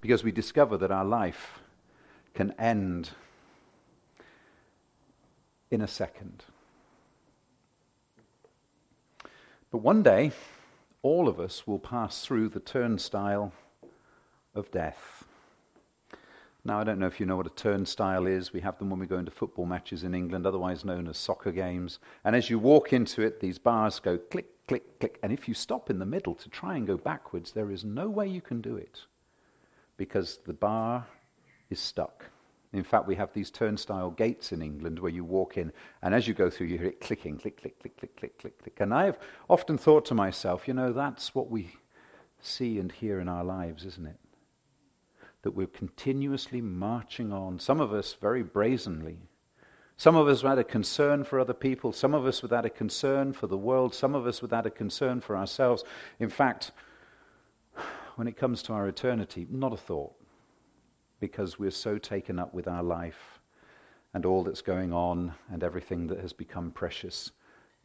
because we discover that our life can end in a second. But one day, all of us will pass through the turnstile of death. Now, I don't know if you know what a turnstile is. We have them when we go into football matches in England, otherwise known as soccer games. And as you walk into it, these bars go click, click, click. And if you stop in the middle to try and go backwards, there is no way you can do it because the bar is stuck. In fact, we have these turnstile gates in England where you walk in, and as you go through, you hear it clicking, click, click, click, click, click, click, click. And I've often thought to myself, you know, that's what we see and hear in our lives, isn't it? That we're continuously marching on, some of us very brazenly. Some of us without a concern for other people, some of us without a concern for the world, some of us without a concern for ourselves. In fact, when it comes to our eternity, not a thought because we're so taken up with our life and all that's going on and everything that has become precious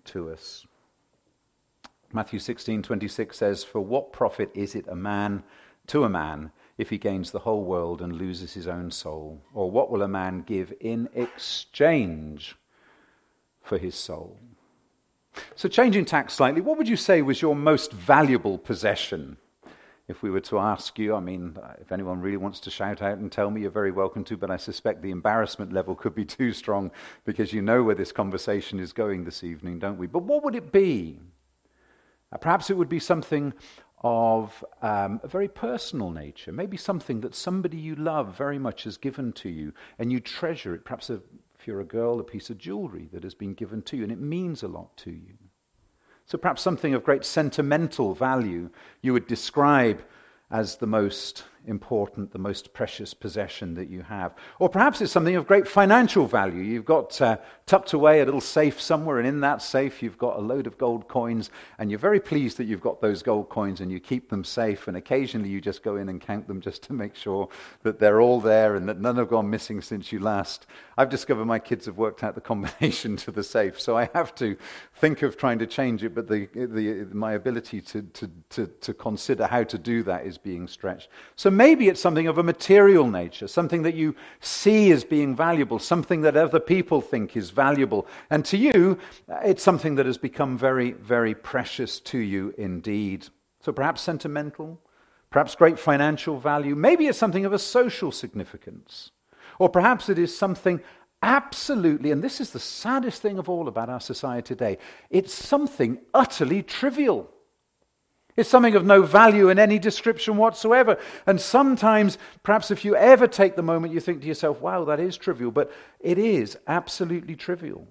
to us. Matthew 16:26 says, "For what profit is it a man to a man if he gains the whole world and loses his own soul? Or what will a man give in exchange for his soul?" So changing tack slightly, what would you say was your most valuable possession if we were to ask you, I mean, if anyone really wants to shout out and tell me, you're very welcome to, but I suspect the embarrassment level could be too strong because you know where this conversation is going this evening, don't we? But what would it be? Uh, perhaps it would be something of um, a very personal nature, maybe something that somebody you love very much has given to you and you treasure it. Perhaps a, if you're a girl, a piece of jewelry that has been given to you and it means a lot to you. So perhaps something of great sentimental value you would describe as the most important, the most precious possession that you have. Or perhaps it's something of great financial value. You've got uh, tucked away a little safe somewhere, and in that safe you've got a load of gold coins, and you're very pleased that you've got those gold coins and you keep them safe, and occasionally you just go in and count them just to make sure that they're all there and that none have gone missing since you last. I've discovered my kids have worked out the combination to the safe, so I have to think of trying to change it, but the, the, my ability to, to, to, to consider how to do that is being stretched. So maybe it's something of a material nature, something that you see as being valuable, something that other people think is valuable. And to you, it's something that has become very, very precious to you indeed. So perhaps sentimental, perhaps great financial value. Maybe it's something of a social significance. Or perhaps it is something absolutely, and this is the saddest thing of all about our society today, it's something utterly trivial. It's something of no value in any description whatsoever. And sometimes, perhaps if you ever take the moment, you think to yourself, wow, that is trivial. But it is absolutely trivial.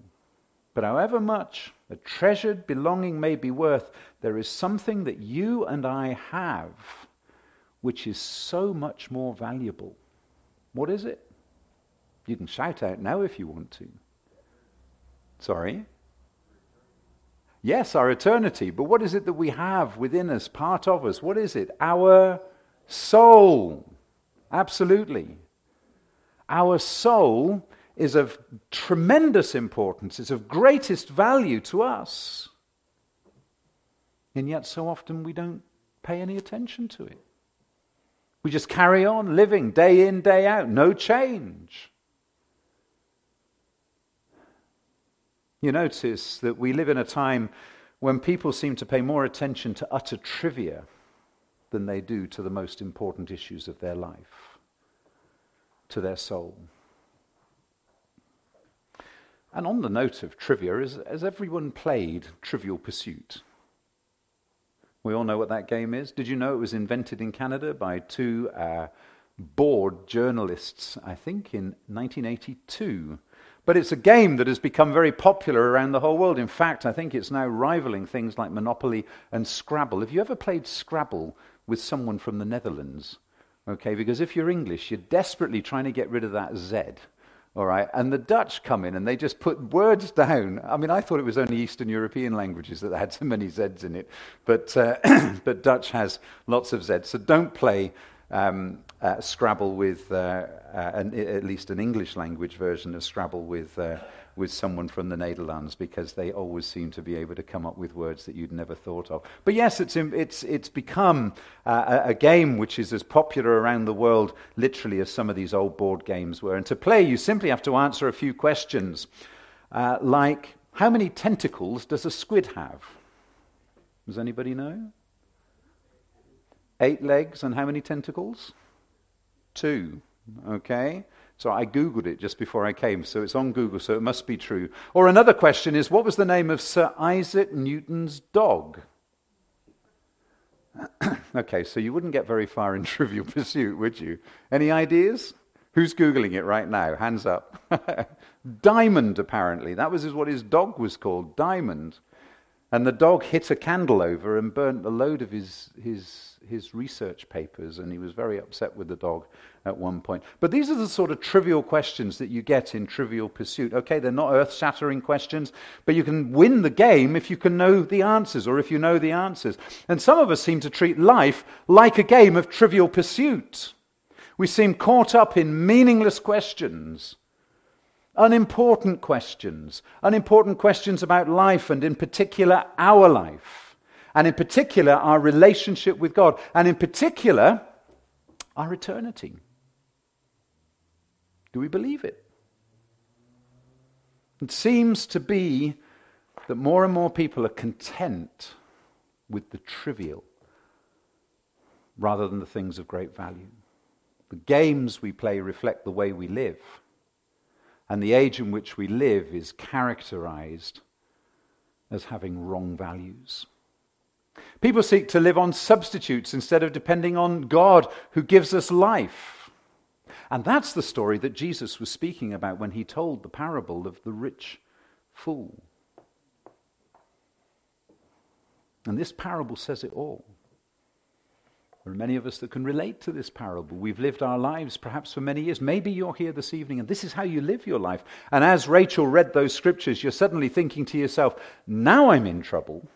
But however much a treasured belonging may be worth, there is something that you and I have which is so much more valuable. What is it? You can shout out now if you want to. Sorry? Yes, our eternity. But what is it that we have within us, part of us? What is it? Our soul. Absolutely. Our soul is of tremendous importance, it's of greatest value to us. And yet, so often we don't pay any attention to it. We just carry on living day in, day out, no change. You notice that we live in a time when people seem to pay more attention to utter trivia than they do to the most important issues of their life, to their soul. And on the note of trivia, has, everyone played Trivial Pursuit? We all know what that game is. Did you know it was invented in Canada by two uh, bored journalists, I think, in 1982? But it's a game that has become very popular around the whole world. In fact, I think it's now rivaling things like Monopoly and Scrabble. Have you ever played Scrabble with someone from the Netherlands? Okay, because if you're English, you're desperately trying to get rid of that Z. All right, and the Dutch come in and they just put words down. I mean, I thought it was only Eastern European languages that had so many Zs in it, but, uh, but Dutch has lots of Zs. So don't play um, uh, Scrabble with, uh, uh, an, at least an English language version of Scrabble with, uh, with someone from the Netherlands because they always seem to be able to come up with words that you'd never thought of. But yes, it's, it's, it's become uh, a, game which is as popular around the world, literally, as some of these old board games were. And to play, you simply have to answer a few questions, like how many tentacles does a squid have? Does anybody know? Eight legs and how many tentacles? Two. Okay? So I Googled it just before I came, so it's on Google, so it must be true. Or another question is what was the name of Sir Isaac Newton's dog? okay, so you wouldn't get very far in Trivial Pursuit, would you? Any ideas? Who's Googling it right now? Hands up. Diamond, apparently. That was what his dog was called, Diamond. And the dog hit a candle over and burnt a load of his, his, his research papers, and he was very upset with the dog at one point. But these are the sort of trivial questions that you get in Trivial Pursuit. Okay, they're not earth shattering questions, but you can win the game if you can know the answers or if you know the answers. And some of us seem to treat life like a game of Trivial Pursuit. We seem caught up in meaningless questions unimportant questions, unimportant questions about life, and in particular, our life, and in particular, our relationship with God, and in particular, our eternity. Do we believe it? It seems to be that more and more people are content with the trivial rather than the things of great value. The games we play reflect the way we live. And the age in which we live is characterized as having wrong values. People seek to live on substitutes instead of depending on God who gives us life. And that's the story that Jesus was speaking about when he told the parable of the rich fool. And this parable says it all. There are many of us that can relate to this parable. We've lived our lives perhaps for many years. Maybe you're here this evening and this is how you live your life. And as Rachel read those scriptures, you're suddenly thinking to yourself, now I'm in trouble.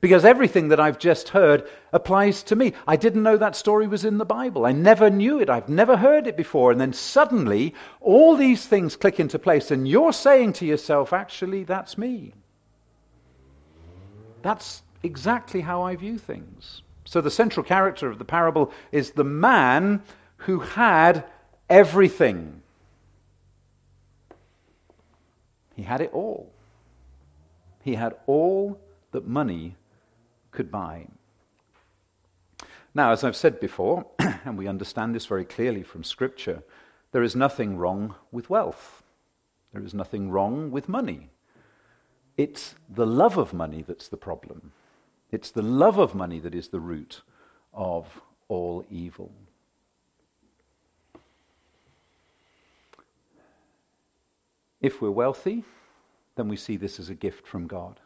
Because everything that I've just heard applies to me. I didn't know that story was in the Bible. I never knew it. I've never heard it before. And then suddenly, all these things click into place, and you're saying to yourself, actually, that's me. That's exactly how I view things. So, the central character of the parable is the man who had everything. He had it all. He had all that money could buy. Now, as I've said before, and we understand this very clearly from Scripture, there is nothing wrong with wealth. There is nothing wrong with money. It's the love of money that's the problem. It's the love of money that is the root of all evil. If we're wealthy, then we see this as a gift from God.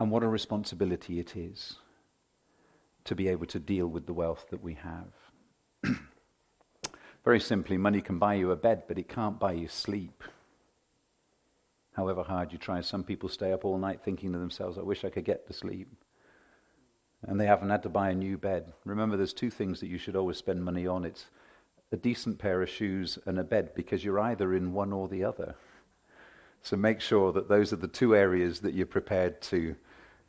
And what a responsibility it is to be able to deal with the wealth that we have. Very simply, money can buy you a bed, but it can't buy you sleep however hard you try. Some people stay up all night thinking to themselves, I wish I could get to sleep. And they haven't had to buy a new bed. Remember, there's two things that you should always spend money on it's a decent pair of shoes and a bed, because you're either in one or the other. So make sure that those are the two areas that you're prepared to,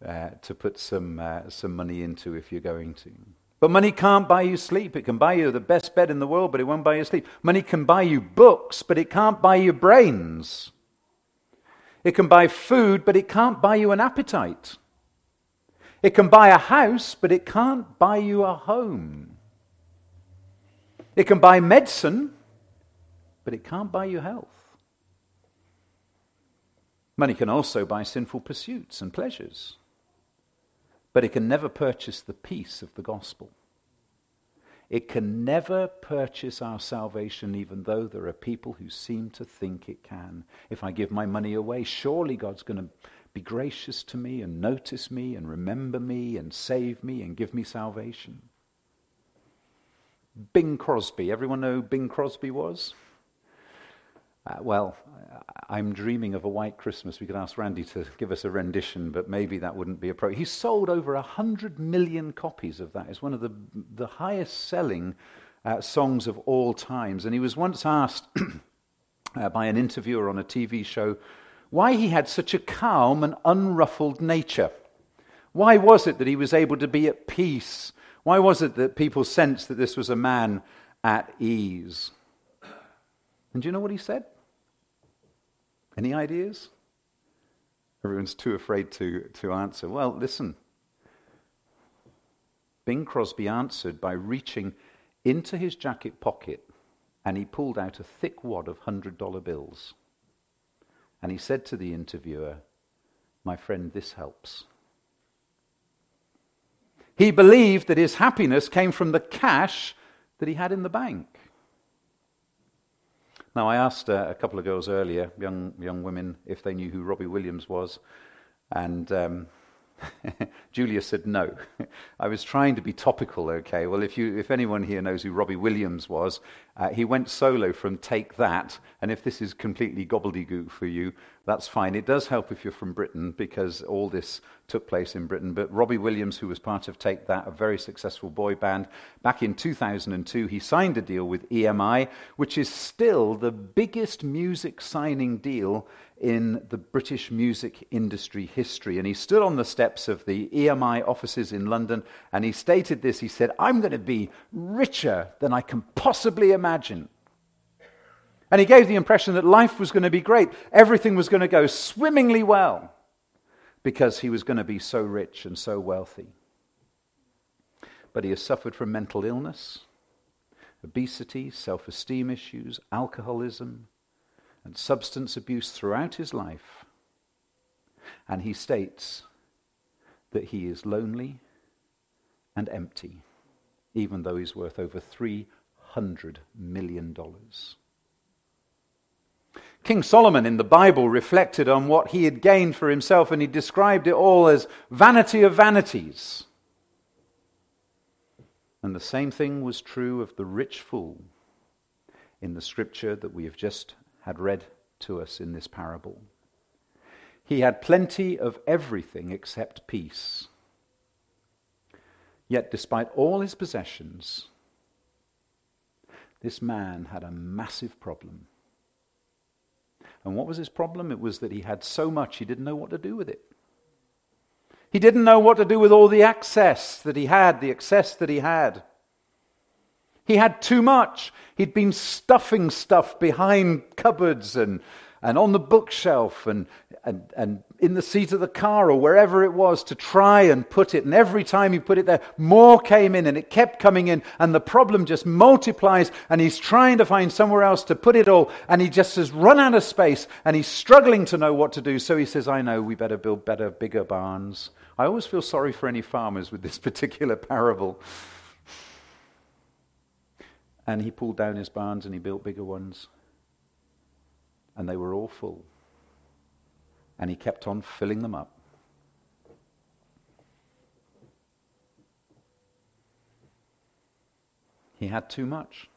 uh, to put some, uh, some money into if you're going to. But money can't buy you sleep. It can buy you the best bed in the world, but it won't buy you sleep. Money can buy you books, but it can't buy you brains. It can buy food, but it can't buy you an appetite. It can buy a house, but it can't buy you a home. It can buy medicine, but it can't buy you health. Money can also buy sinful pursuits and pleasures, but it can never purchase the peace of the gospel. It can never purchase our salvation, even though there are people who seem to think it can. If I give my money away, surely God's going to be gracious to me and notice me and remember me and save me and give me salvation. Bing Crosby. Everyone know who Bing Crosby was? Uh, well, I'm dreaming of a white Christmas. We could ask Randy to give us a rendition, but maybe that wouldn't be appropriate. He sold over 100 million copies of that. It's one of the, the highest selling uh, songs of all times. And he was once asked uh, by an interviewer on a TV show why he had such a calm and unruffled nature. Why was it that he was able to be at peace? Why was it that people sensed that this was a man at ease? And do you know what he said? Any ideas? Everyone's too afraid to, to answer. Well, listen. Bing Crosby answered by reaching into his jacket pocket and he pulled out a thick wad of $100 bills. And he said to the interviewer, My friend, this helps. He believed that his happiness came from the cash that he had in the bank. Now, I asked uh, a couple of girls earlier, young, young women, if they knew who Robbie Williams was. And um, Julia said no. I was trying to be topical, okay? Well, if, you, if anyone here knows who Robbie Williams was, uh, he went solo from Take That, and if this is completely gobbledygook for you, that's fine. It does help if you're from Britain because all this took place in Britain. But Robbie Williams, who was part of Take That, a very successful boy band, back in 2002, he signed a deal with EMI, which is still the biggest music signing deal in the British music industry history. And he stood on the steps of the EMI offices in London and he stated this. He said, I'm going to be richer than I can possibly imagine. And he gave the impression that life was going to be great, everything was going to go swimmingly well because he was going to be so rich and so wealthy. But he has suffered from mental illness, obesity, self esteem issues, alcoholism, and substance abuse throughout his life. And he states that he is lonely and empty, even though he's worth over $300 million. King Solomon in the Bible reflected on what he had gained for himself and he described it all as vanity of vanities. And the same thing was true of the rich fool in the scripture that we have just had read to us in this parable. He had plenty of everything except peace. Yet, despite all his possessions, this man had a massive problem. And what was his problem? It was that he had so much he didn't know what to do with it. He didn't know what to do with all the access that he had, the excess that he had. He had too much. He'd been stuffing stuff behind cupboards and, and on the bookshelf and, and, and in the seat of the car or wherever it was to try and put it. And every time he put it there, more came in and it kept coming in. And the problem just multiplies. And he's trying to find somewhere else to put it all. And he just has run out of space and he's struggling to know what to do. So he says, I know, we better build better, bigger barns. I always feel sorry for any farmers with this particular parable. And he pulled down his barns and he built bigger ones. And they were all full. And he kept on filling them up. He had too much.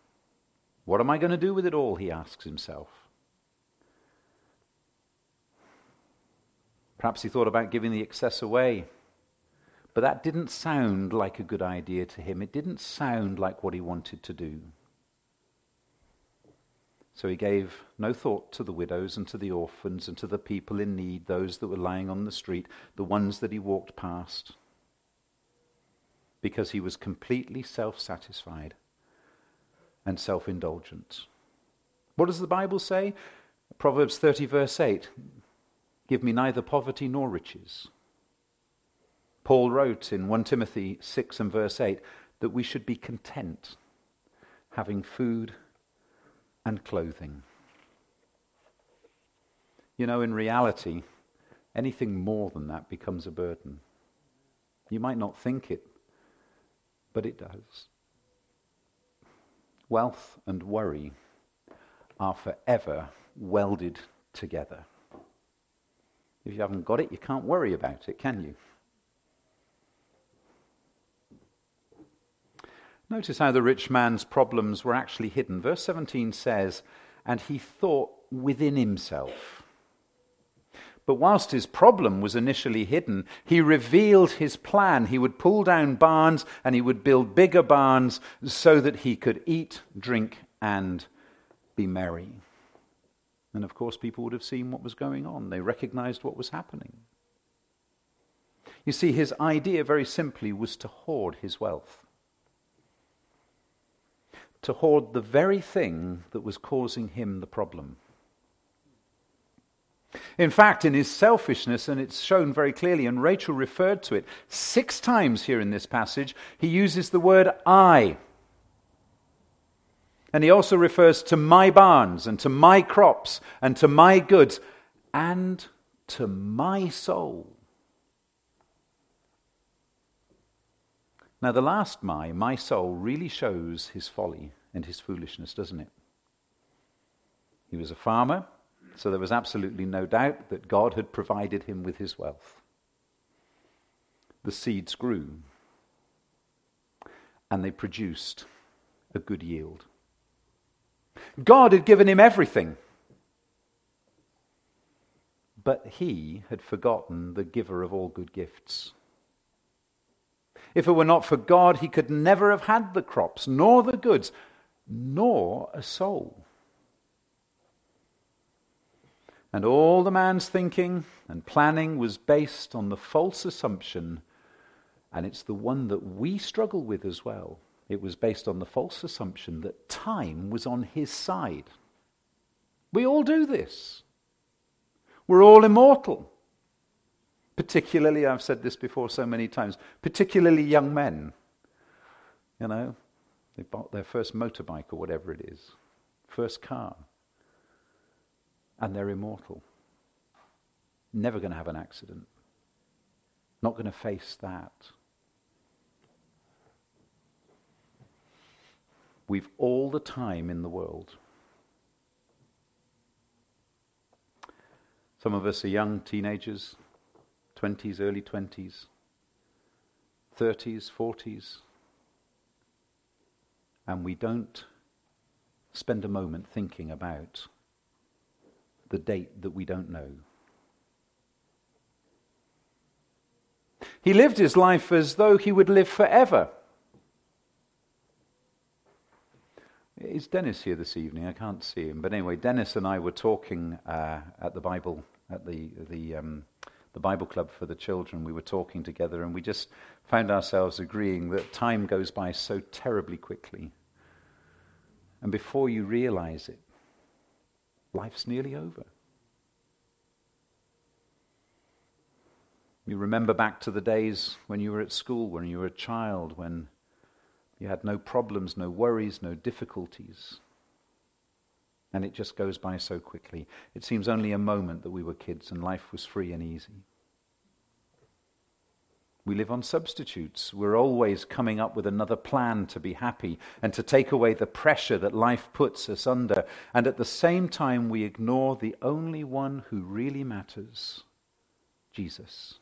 What am I going to do with it all? He asks himself. Perhaps he thought about giving the excess away. But that didn't sound like a good idea to him. It didn't sound like what he wanted to do. So he gave no thought to the widows and to the orphans and to the people in need, those that were lying on the street, the ones that he walked past, because he was completely self satisfied and self indulgent. What does the Bible say? Proverbs 30, verse 8 Give me neither poverty nor riches. Paul wrote in 1 Timothy 6 and verse 8 that we should be content, having food and clothing. You know, in reality, anything more than that becomes a burden. You might not think it, but it does. Wealth and worry are forever welded together. If you haven't got it, you can't worry about it, can you? Notice how the rich man's problems were actually hidden. Verse 17 says, And he thought within himself. But whilst his problem was initially hidden, he revealed his plan. He would pull down barns and he would build bigger barns so that he could eat, drink, and be merry. And of course, people would have seen what was going on. They recognized what was happening. You see, his idea, very simply, was to hoard his wealth. To hoard the very thing that was causing him the problem. In fact, in his selfishness, and it's shown very clearly, and Rachel referred to it six times here in this passage, he uses the word I. And he also refers to my barns, and to my crops, and to my goods, and to my soul. Now, the last my, my soul, really shows his folly and his foolishness, doesn't it? He was a farmer, so there was absolutely no doubt that God had provided him with his wealth. The seeds grew, and they produced a good yield. God had given him everything, but he had forgotten the giver of all good gifts. If it were not for God, he could never have had the crops, nor the goods, nor a soul. And all the man's thinking and planning was based on the false assumption, and it's the one that we struggle with as well. It was based on the false assumption that time was on his side. We all do this. We're all immortal. Particularly, I've said this before so many times, particularly young men. You know, they bought their first motorbike or whatever it is, first car, and they're immortal. Never going to have an accident. Not going to face that. We've all the time in the world. Some of us are young teenagers, 20s, early 20s, 30s, 40s, and we don't spend a moment thinking about the date that we don't know. He lived his life as though he would live forever. Is Dennis here this evening? I can't see him. But anyway, Dennis and I were talking uh, at the Bible, at the, the um, the Bible Club for the children, we were talking together and we just found ourselves agreeing that time goes by so terribly quickly. And before you realize it, life's nearly over. You remember back to the days when you were at school, when you were a child, when you had no problems, no worries, no difficulties. And it just goes by so quickly. It seems only a moment that we were kids and life was free and easy. We live on substitutes. We're always coming up with another plan to be happy and to take away the pressure that life puts us under. And at the same time, we ignore the only one who really matters Jesus.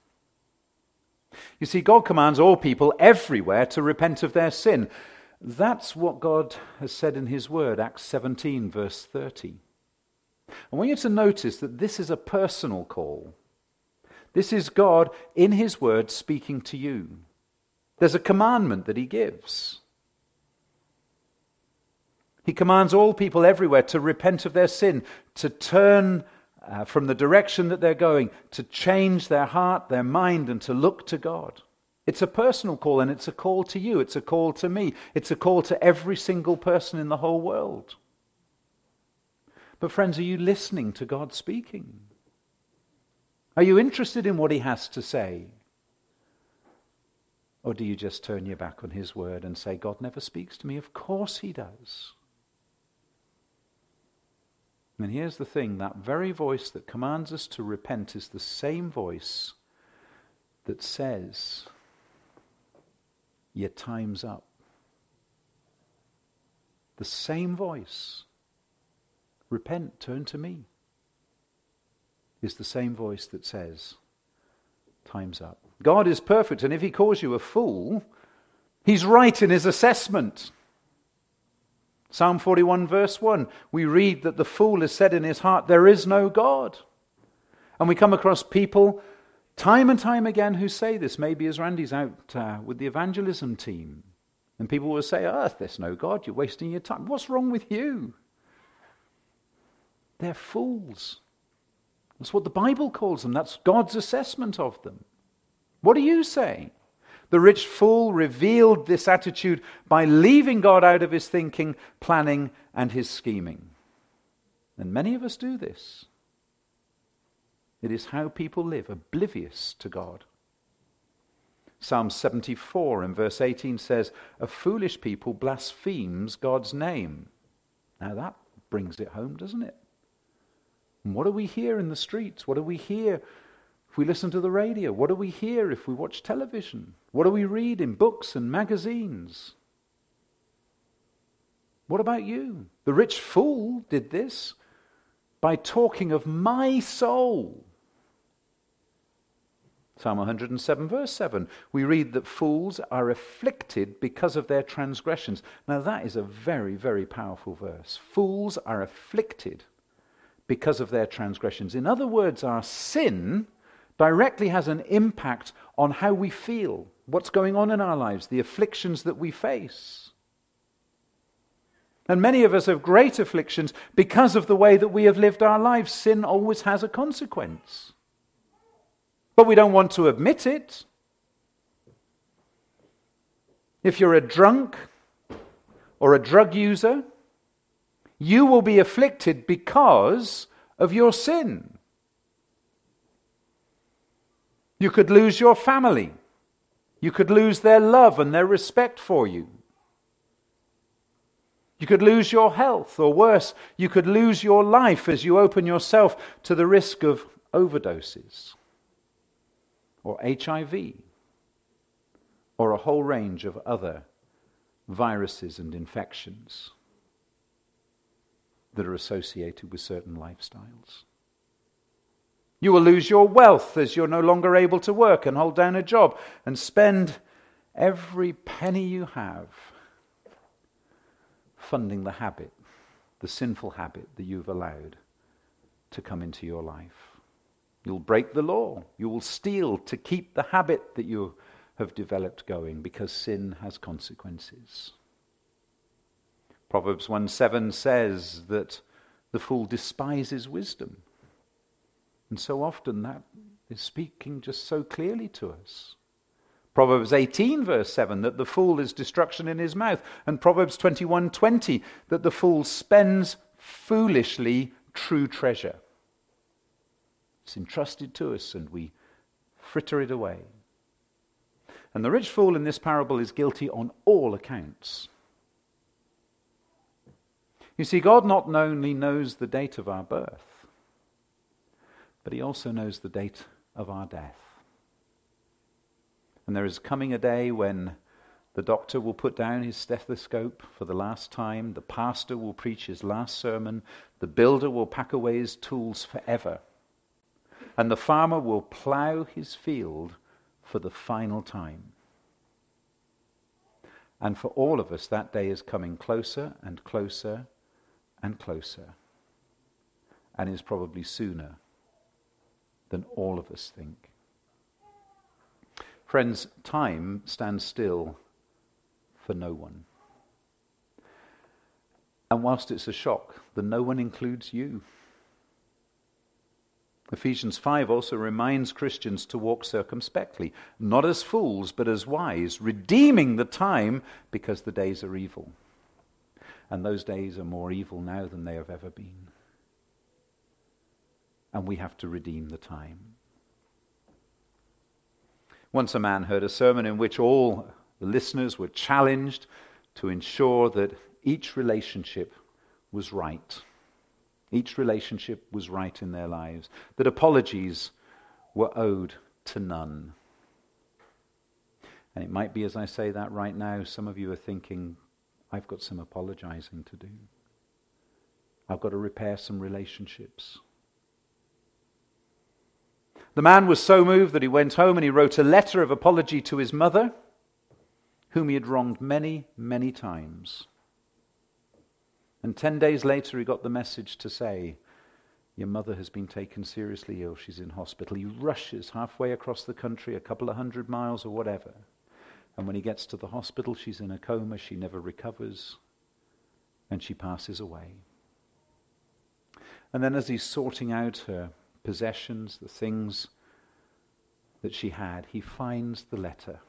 You see, God commands all people everywhere to repent of their sin. That's what God has said in His Word, Acts 17, verse 30. I want you to notice that this is a personal call. This is God in His Word speaking to you. There's a commandment that He gives. He commands all people everywhere to repent of their sin, to turn uh, from the direction that they're going, to change their heart, their mind, and to look to God. It's a personal call, and it's a call to you. It's a call to me. It's a call to every single person in the whole world. But, friends, are you listening to God speaking? Are you interested in what He has to say? Or do you just turn your back on His word and say, God never speaks to me? Of course He does. And here's the thing that very voice that commands us to repent is the same voice that says, your time's up. The same voice, repent, turn to me, is the same voice that says, time's up. God is perfect, and if he calls you a fool, he's right in his assessment. Psalm 41, verse 1, we read that the fool has said in his heart, There is no God. And we come across people time and time again who say this. Maybe as Randy's out uh, with the evangelism team. And people will say, Oh, there's no God. You're wasting your time. What's wrong with you? They're fools. That's what the Bible calls them. That's God's assessment of them. What do you say? The rich fool revealed this attitude by leaving God out of his thinking, planning, and his scheming. And many of us do this. It is how people live, oblivious to God. Psalm 74 in verse 18 says, A foolish people blasphemes God's name. Now that brings it home, doesn't it? And what do we hear in the streets? What do we hear if we listen to the radio? What do we hear if we watch television? What do we read in books and magazines? What about you? The rich fool did this by talking of my soul. Psalm 107, verse 7, we read that fools are afflicted because of their transgressions. Now, that is a very, very powerful verse. Fools are afflicted because of their transgressions. In other words, our sin directly has an impact on how we feel, what's going on in our lives, the afflictions that we face. And many of us have great afflictions because of the way that we have lived our lives. Sin always has a consequence but we don't want to admit it. If you're a drunk or a drug user, you will be afflicted because of your sin. You could lose your family. You could lose their love and their respect for you. You could lose your health, or worse, you could lose your life as you open yourself to the risk of overdoses or HIV or a whole range of other viruses and infections that are associated with certain lifestyles. You will lose your wealth as you're no longer able to work and hold down a job and spend every penny you have funding the habit, the sinful habit that you've allowed to come into your life. You'll break the law. You will steal to keep the habit that you have developed going because sin has consequences. Proverbs 1 7 says that the fool despises wisdom. And so often that is speaking just so clearly to us. Proverbs 18 verse 7 that the fool is destruction in his mouth and Proverbs 21:20 that the fool spends foolishly true treasure. It's entrusted to us and we fritter it away. And the rich fool in this parable is guilty on all accounts. You see, God not only knows the date of our birth, but He also knows the date of our death. And there is coming a day when the doctor will put down his stethoscope for the last time, the pastor will preach his last sermon, the builder will pack away his tools forever and the farmer will plough his field for the final time. And for all of us, that day is coming closer and closer and closer, and is probably sooner than all of us think. Friends, time stands still for no one. And whilst it's a shock, the no one includes you. Ephesians 5 also reminds Christians to walk circumspectly, not as fools, but as wise, redeeming the time because the days are evil. And those days are more evil now than they have ever been. And we have to redeem the time. Once a man heard a sermon in which all the listeners were challenged to ensure that each relationship was right. Each relationship was right in their lives, that apologies were owed to none. And it might be as I say that right now, some of you are thinking, I've got some apologizing to do. I've got to repair some relationships. The man was so moved that he went home and he wrote a letter of apology to his mother, whom he had wronged many, many times. And 10 days later, he got the message to say, Your mother has been taken seriously ill. She's in hospital. He rushes halfway across the country, a couple of hundred miles or whatever. And when he gets to the hospital, she's in a coma. She never recovers. And she passes away. And then as he's sorting out her possessions, the things that she had, he finds the letter.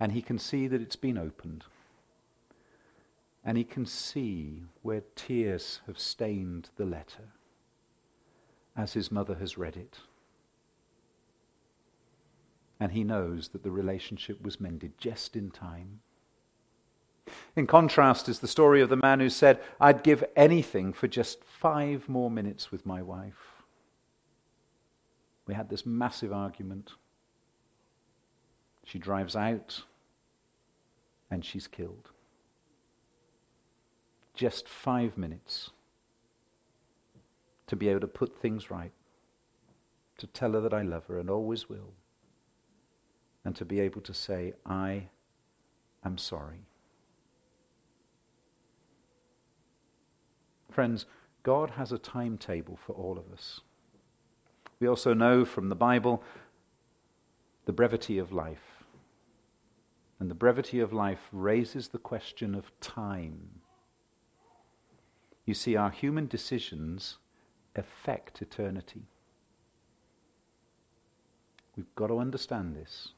And he can see that it's been opened. And he can see where tears have stained the letter as his mother has read it. And he knows that the relationship was mended just in time. In contrast is the story of the man who said, I'd give anything for just five more minutes with my wife. We had this massive argument. She drives out and she's killed. Just five minutes to be able to put things right, to tell her that I love her and always will, and to be able to say, I am sorry. Friends, God has a timetable for all of us. We also know from the Bible the brevity of life. And the brevity of life raises the question of time. You see, our human decisions affect eternity. We've got to understand this.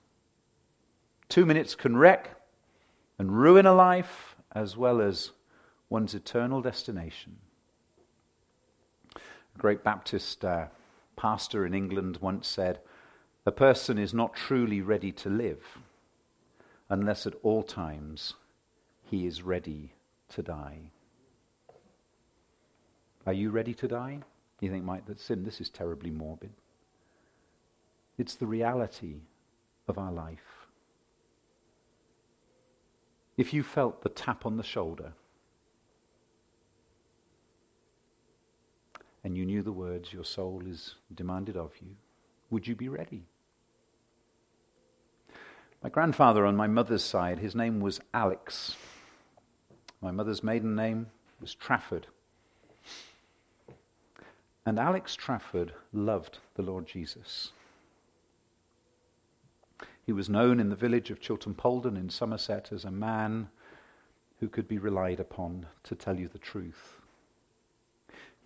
Two minutes can wreck and ruin a life as well as one's eternal destination. A great Baptist uh, pastor in England once said, A person is not truly ready to live unless at all times he is ready to die. Are you ready to die? You think, Mike, that sin, this is terribly morbid. It's the reality of our life. If you felt the tap on the shoulder, and you knew the words, Your soul is demanded of you, would you be ready? My grandfather on my mother's side, his name was Alex. My mother's maiden name was Trafford. And Alex Trafford loved the Lord Jesus. He was known in the village of Chilton Polden in Somerset as a man who could be relied upon to tell you the truth.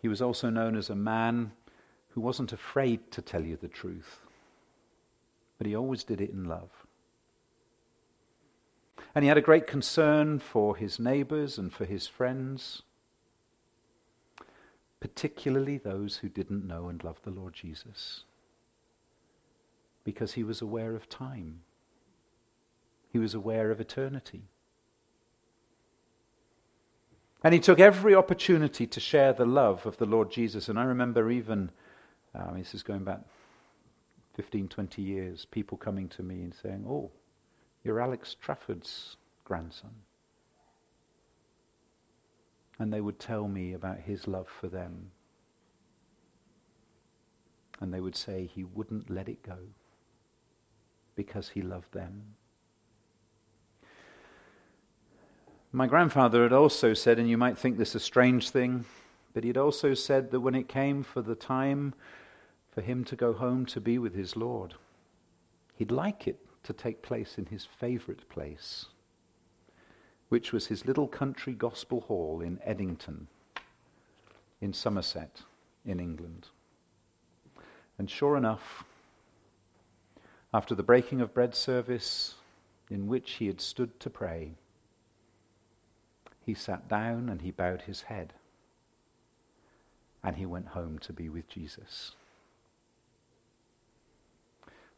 He was also known as a man who wasn't afraid to tell you the truth, but he always did it in love. And he had a great concern for his neighbors and for his friends, particularly those who didn't know and love the Lord Jesus, because he was aware of time, he was aware of eternity. And he took every opportunity to share the love of the Lord Jesus. And I remember even, uh, this is going back 15, 20 years, people coming to me and saying, Oh, you're Alex Trafford's grandson. And they would tell me about his love for them. And they would say he wouldn't let it go because he loved them. My grandfather had also said, and you might think this a strange thing, but he'd also said that when it came for the time for him to go home to be with his Lord, he'd like it to take place in his favorite place, which was his little country gospel hall in Edington, in Somerset, in England. And sure enough, after the breaking of bread service, in which he had stood to pray, he sat down and he bowed his head. And he went home to be with Jesus.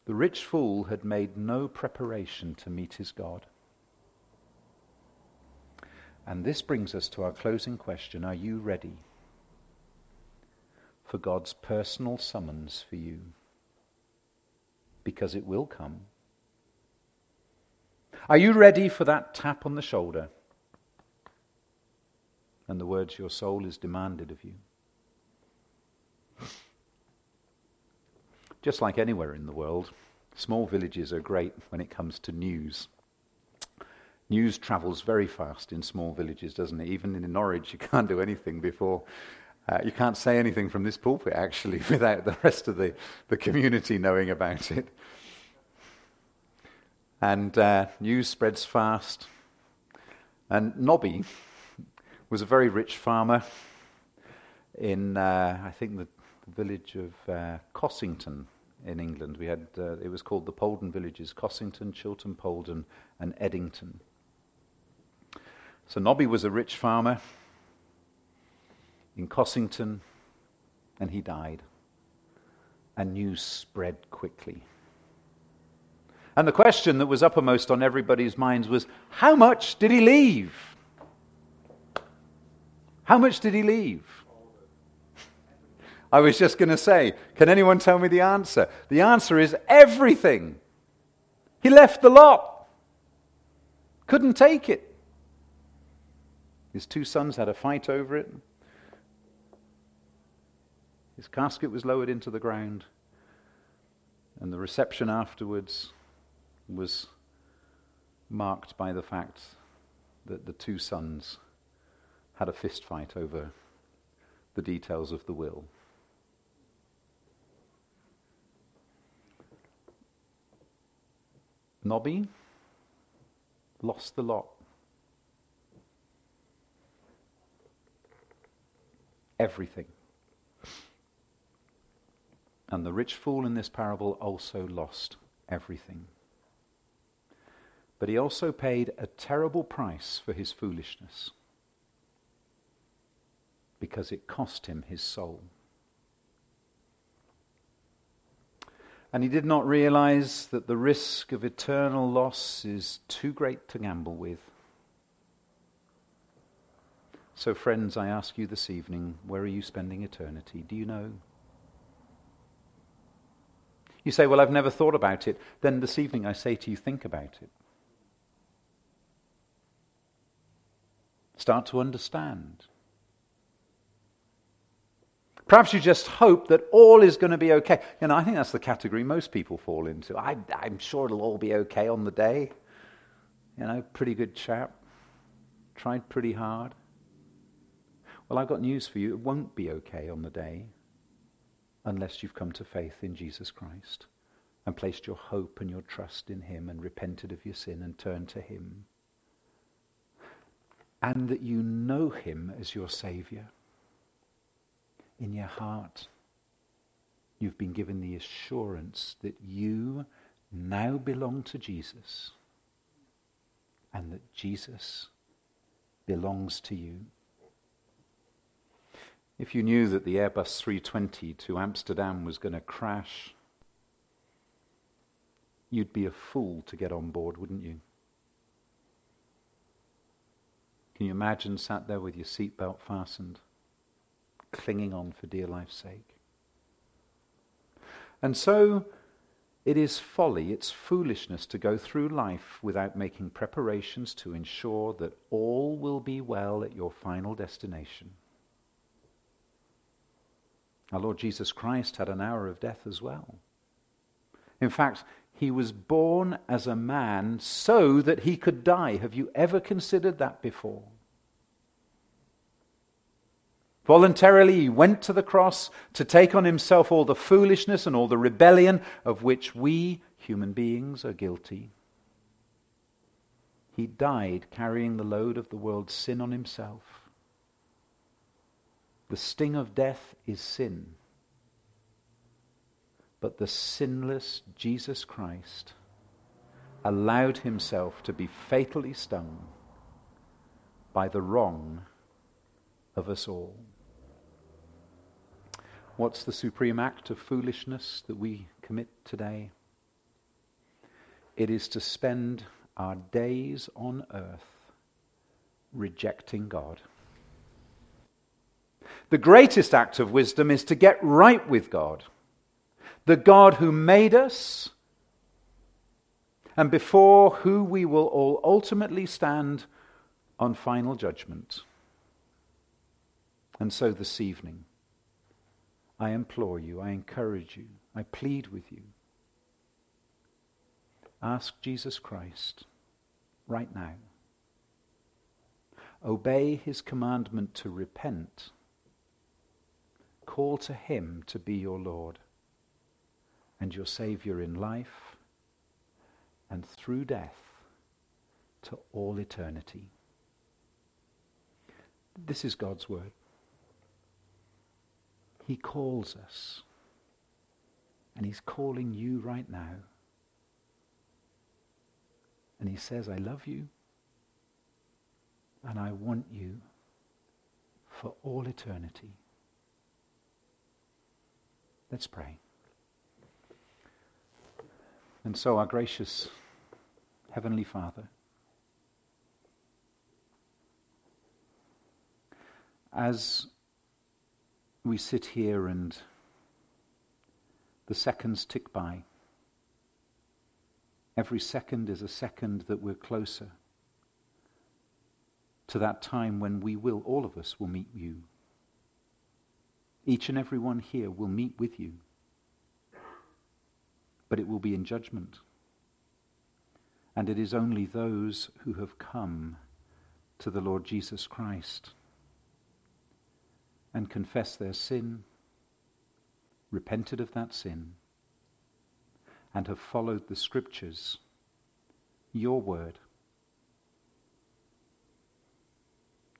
The rich fool had made no preparation to meet his God. And this brings us to our closing question Are you ready for God's personal summons for you? Because it will come. Are you ready for that tap on the shoulder? and the words, Your soul is demanded of you. Just like anywhere in the world, small villages are great when it comes to news. News travels very fast in small villages, doesn't it? Even in Norwich, you can't do anything before. Uh, you can't say anything from this pulpit, actually, without the rest of the, the community knowing about it. And uh, news spreads fast. And Nobby, was a very rich farmer. in, uh, I think, the, the village of uh, Cossington in England. We had, uh, it was called the Polden villages, Cossington, Chilton, Polden, and Edington. So Nobby was a rich farmer in Cossington, and he died. And news spread quickly. And the question that was uppermost on everybody's minds was how much did he leave? How much did he leave? I was just going to say, can anyone tell me the answer? The answer is everything. He left the lot. Couldn't take it. His two sons had a fight over it. His casket was lowered into the ground. And the reception afterwards was marked by the fact that the two sons had a fist fight over the details of the will. Nobby lost the lot. Everything. And the rich fool in this parable also lost everything. But he also paid a terrible price for his foolishness because it cost him his soul. And he did not realize that the risk of eternal loss is too great to gamble with. So, friends, I ask you this evening where are you spending eternity? Do you know? You say, Well, I've never thought about it. Then this evening I say to you, think about it. Start to understand. Perhaps you just hope that all is going to be okay. You know, I think that's the category most people fall into. I, am sure it'll all be okay on the day. You know, pretty good chap. Tried pretty hard. Well, I've got news for you. It won't be okay on the day unless you've come to faith in Jesus Christ and placed your hope and your trust in Him and repented of your sin and turned to Him. And that you know Him as your Saviour in your heart, you've been given the assurance that you now belong to Jesus and that Jesus belongs to you. If you knew that the Airbus 320 to Amsterdam was going to crash, you'd be a fool to get on board, wouldn't you? Can you imagine sat there with your seatbelt fastened? clinging on for dear life's sake. And so it is folly, it's foolishness to go through life without making preparations to ensure that all will be well at your final destination. Our Lord Jesus Christ had an hour of death as well. In fact, he was born as a man so that he could die. Have you ever considered that before? Voluntarily, he went to the cross to take on himself all the foolishness and all the rebellion of which we, human beings, are guilty. He died carrying the load of the world's sin on himself. The sting of death is sin. But the sinless Jesus Christ allowed himself to be fatally stung by the wrong of us all. What's the supreme act of foolishness that we commit today? It is to spend our days on earth rejecting God. The greatest act of wisdom is to get right with God, the God who made us, and before who we will all ultimately stand on final judgment. And so this evening, I implore you, I encourage you, I plead with you. Ask Jesus Christ right now. Obey his commandment to repent. Call to him to be your Lord and your Saviour in life and through death to all eternity. This is God's word. He calls us. And He's calling you right now. And He says, I love you. And I want you for all eternity. Let's pray. And so, our gracious Heavenly Father, as we sit here and the seconds tick by, every second is a second that we're closer to that time when we will, all of us will meet you. Each and every one here will meet with you, but it will be in judgment. And it is only those who have come to the Lord Jesus Christ and confessed their sin, repented of that sin, and have followed the scriptures, your word,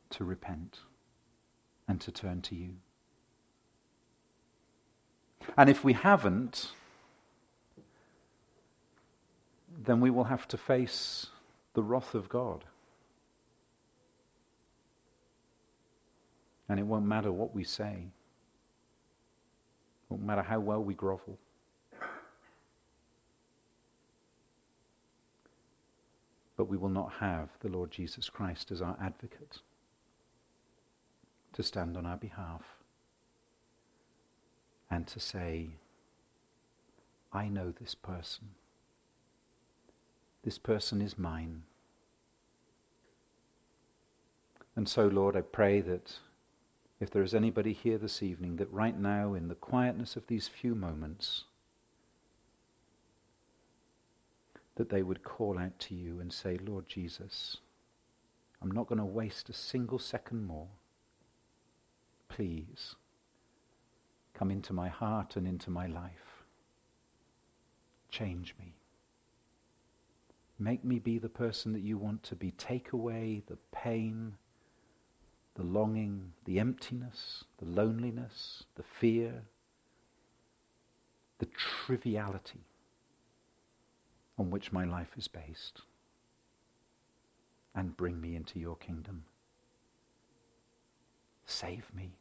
to repent and to turn to you. And if we haven't, then we will have to face the wrath of God. And it won't matter what we say. It won't matter how well we grovel. But we will not have the Lord Jesus Christ as our advocate to stand on our behalf and to say, I know this person. This person is mine. And so, Lord, I pray that if there is anybody here this evening, that right now, in the quietness of these few moments, that they would call out to you and say, Lord Jesus, I'm not going to waste a single second more. Please, come into my heart and into my life. Change me. Make me be the person that you want to be. Take away the pain, the longing, the emptiness, the loneliness, the fear, the triviality on which my life is based. And bring me into your kingdom. Save me.